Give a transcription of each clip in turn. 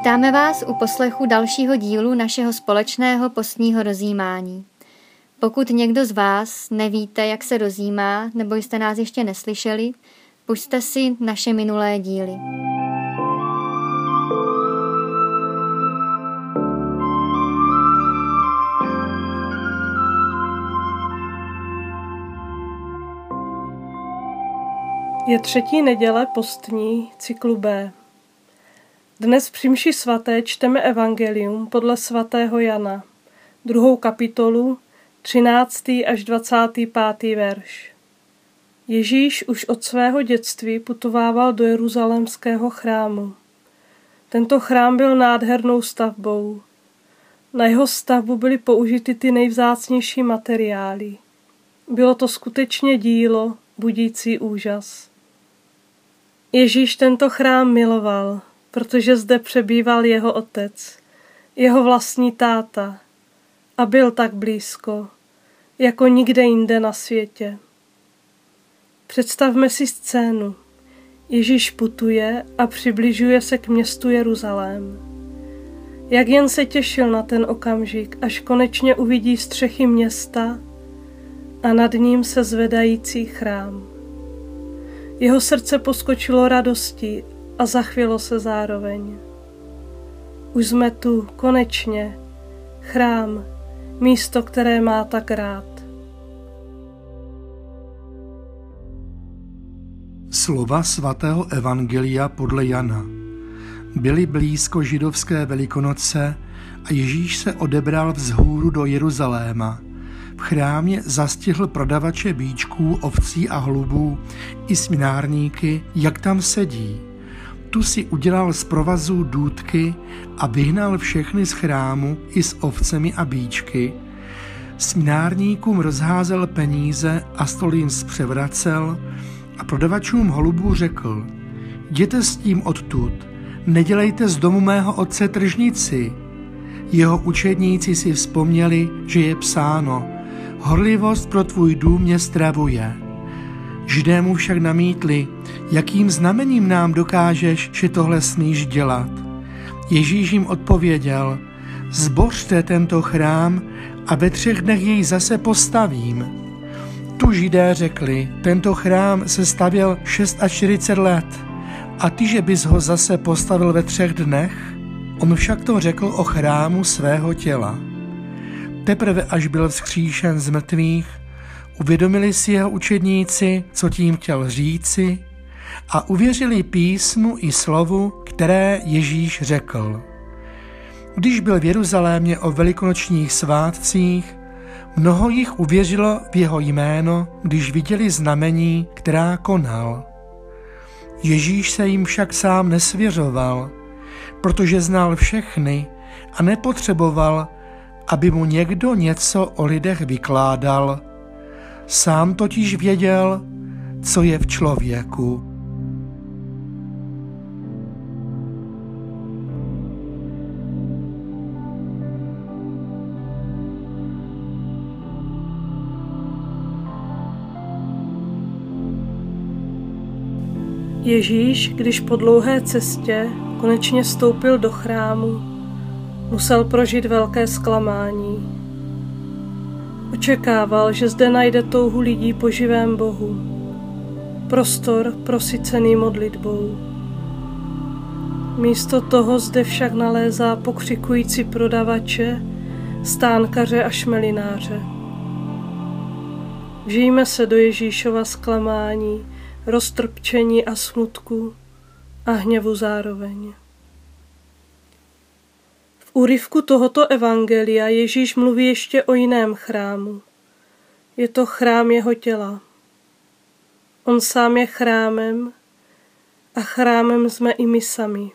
Vítáme vás u poslechu dalšího dílu našeho společného postního rozjímání. Pokud někdo z vás nevíte, jak se rozjímá, nebo jste nás ještě neslyšeli, puste si naše minulé díly. Je třetí neděle postní cyklu B. Dnes při mši svaté čteme Evangelium podle svatého Jana, druhou kapitolu, 13. až 25. verš. Ježíš už od svého dětství putovával do jeruzalémského chrámu. Tento chrám byl nádhernou stavbou. Na jeho stavbu byly použity ty nejvzácnější materiály. Bylo to skutečně dílo, budící úžas. Ježíš tento chrám miloval, protože zde přebýval jeho otec, jeho vlastní táta a byl tak blízko, jako nikde jinde na světě. Představme si scénu. Ježíš putuje a přibližuje se k městu Jeruzalém. Jak jen se těšil na ten okamžik, až konečně uvidí střechy města a nad ním se zvedající chrám. Jeho srdce poskočilo radostí a zachvělo se zároveň. Už jsme tu, konečně, chrám, místo, které má tak rád. Slova svatého Evangelia podle Jana. Byly blízko židovské velikonoce a Ježíš se odebral vzhůru do Jeruzaléma – v chrámě zastihl prodavače bíčků, ovcí a hlubů i sminárníky, jak tam sedí. Tu si udělal z provazů důdky a vyhnal všechny z chrámu i s ovcemi a bíčky. Sminárníkům rozházel peníze a stolím zpřevracel a prodavačům holubů řekl, jděte s tím odtud, nedělejte z domu mého otce tržnici. Jeho učedníci si vzpomněli, že je psáno – Horlivost pro tvůj dům mě stravuje. Židé mu však namítli, jakým znamením nám dokážeš, že tohle smíš dělat. Ježíš jim odpověděl, zbořte tento chrám a ve třech dnech jej zase postavím. Tu židé řekli, tento chrám se stavěl 46 let a ty, že bys ho zase postavil ve třech dnech? On však to řekl o chrámu svého těla. Teprve až byl vzkříšen z mrtvých, uvědomili si jeho učedníci, co tím chtěl říci a uvěřili písmu i slovu, které Ježíš řekl. Když byl v Jeruzalémě o velikonočních svátcích, mnoho jich uvěřilo v jeho jméno, když viděli znamení, která konal. Ježíš se jim však sám nesvěřoval, protože znal všechny a nepotřeboval, aby mu někdo něco o lidech vykládal. Sám totiž věděl, co je v člověku. Ježíš, když po dlouhé cestě konečně stoupil do chrámu, Musel prožít velké zklamání. Očekával, že zde najde touhu lidí po živém Bohu. Prostor prosycený modlitbou. Místo toho zde však nalézá pokřikující prodavače, stánkaře a šmelináře. Vžijme se do Ježíšova zklamání, roztrpčení a smutku a hněvu zároveň. Úryvku tohoto evangelia Ježíš mluví ještě o jiném chrámu. Je to chrám jeho těla. On sám je chrámem a chrámem jsme i my sami.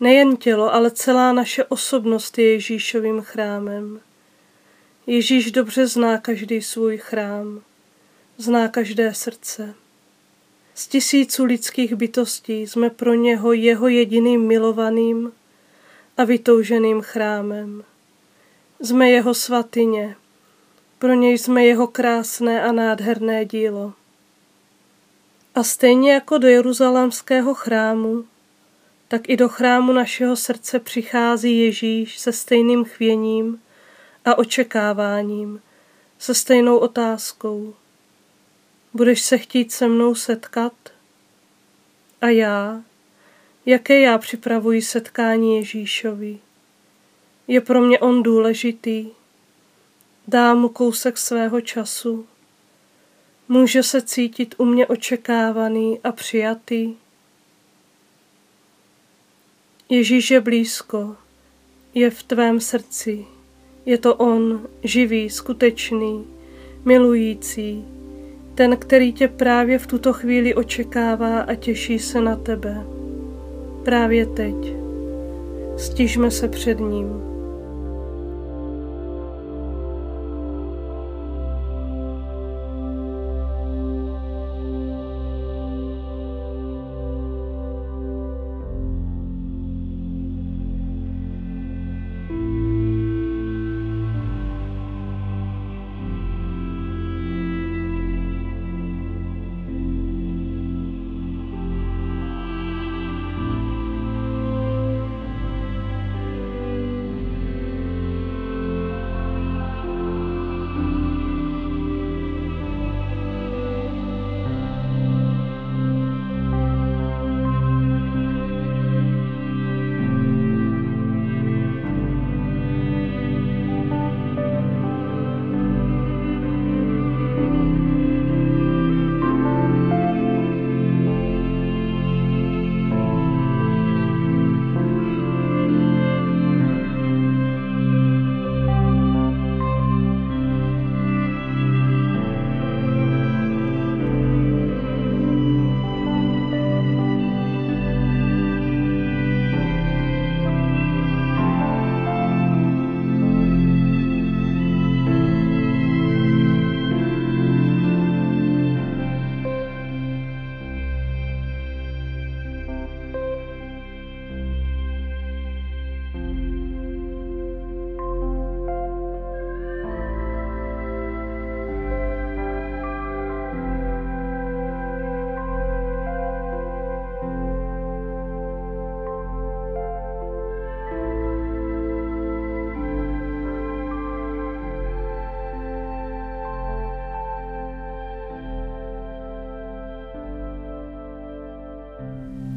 Nejen tělo, ale celá naše osobnost je Ježíšovým chrámem. Ježíš dobře zná každý svůj chrám, zná každé srdce. Z tisíců lidských bytostí jsme pro něho jeho jediným milovaným a vytouženým chrámem. Jsme jeho svatyně, pro něj jsme jeho krásné a nádherné dílo. A stejně jako do jeruzalémského chrámu, tak i do chrámu našeho srdce přichází Ježíš se stejným chvěním a očekáváním, se stejnou otázkou. Budeš se chtít se mnou setkat? A já? Jaké já připravuji setkání Ježíšovi? Je pro mě on důležitý? Dám mu kousek svého času? Může se cítit u mě očekávaný a přijatý? Ježíš je blízko, je v tvém srdci. Je to On, živý, skutečný, milující, ten, který tě právě v tuto chvíli očekává a těší se na tebe. Právě teď. Stižme se před ním.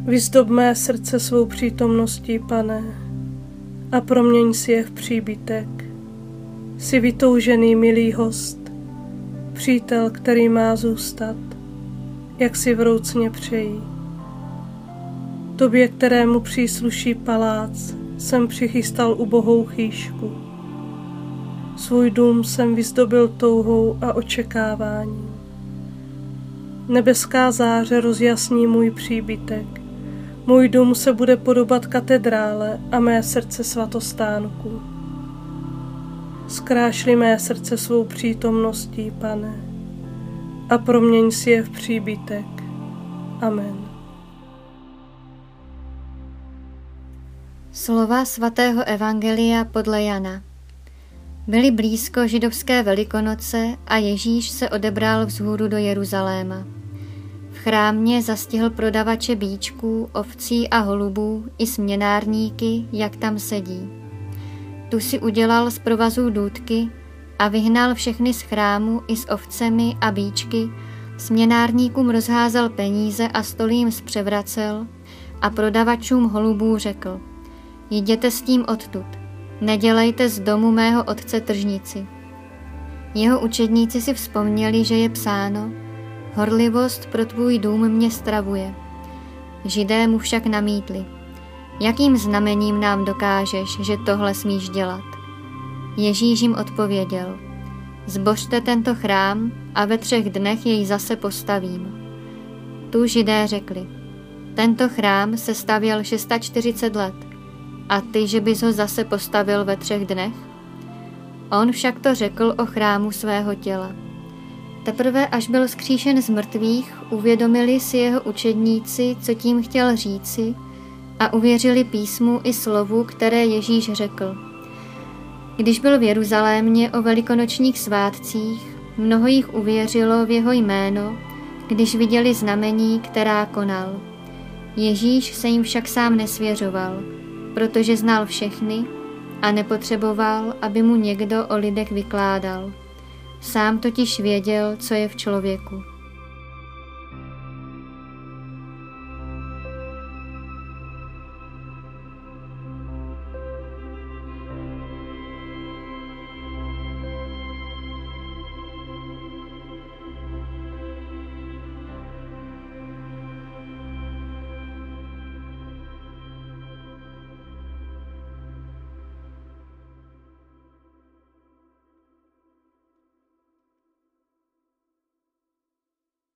Vyzdob mé srdce svou přítomností, pane, a proměň si je v příbytek. Jsi vytoužený milý host, přítel, který má zůstat, jak si vroucně přejí. Tobě, kterému přísluší palác, jsem přichystal ubohou chýšku. Svůj dům jsem vyzdobil touhou a očekáváním. Nebeská záře rozjasní můj příbytek můj dům se bude podobat katedrále a mé srdce svatostánku. Zkrášli mé srdce svou přítomností, pane, a proměň si je v příbytek. Amen. Slova svatého Evangelia podle Jana. Byly blízko židovské velikonoce a Ježíš se odebral vzhůru do Jeruzaléma chrámě zastihl prodavače bíčků, ovcí a holubů i směnárníky, jak tam sedí. Tu si udělal z provazů důdky a vyhnal všechny z chrámu i s ovcemi a bíčky, směnárníkům rozházel peníze a stolím zpřevracel a prodavačům holubů řekl, jděte s tím odtud, nedělejte z domu mého otce tržnici. Jeho učedníci si vzpomněli, že je psáno, Horlivost pro tvůj dům mě stravuje. Židé mu však namítli. Jakým znamením nám dokážeš, že tohle smíš dělat? Ježíš jim odpověděl. Zbořte tento chrám a ve třech dnech jej zase postavím. Tu židé řekli. Tento chrám se stavěl 640 let a ty, že bys ho zase postavil ve třech dnech? On však to řekl o chrámu svého těla. Teprve až byl skříšen z mrtvých, uvědomili si jeho učedníci, co tím chtěl říci, a uvěřili písmu i slovu, které Ježíš řekl. Když byl v Jeruzalémě o velikonočních svátcích, mnoho jich uvěřilo v jeho jméno, když viděli znamení, která konal. Ježíš se jim však sám nesvěřoval, protože znal všechny a nepotřeboval, aby mu někdo o lidech vykládal. Sám totiž věděl, co je v člověku.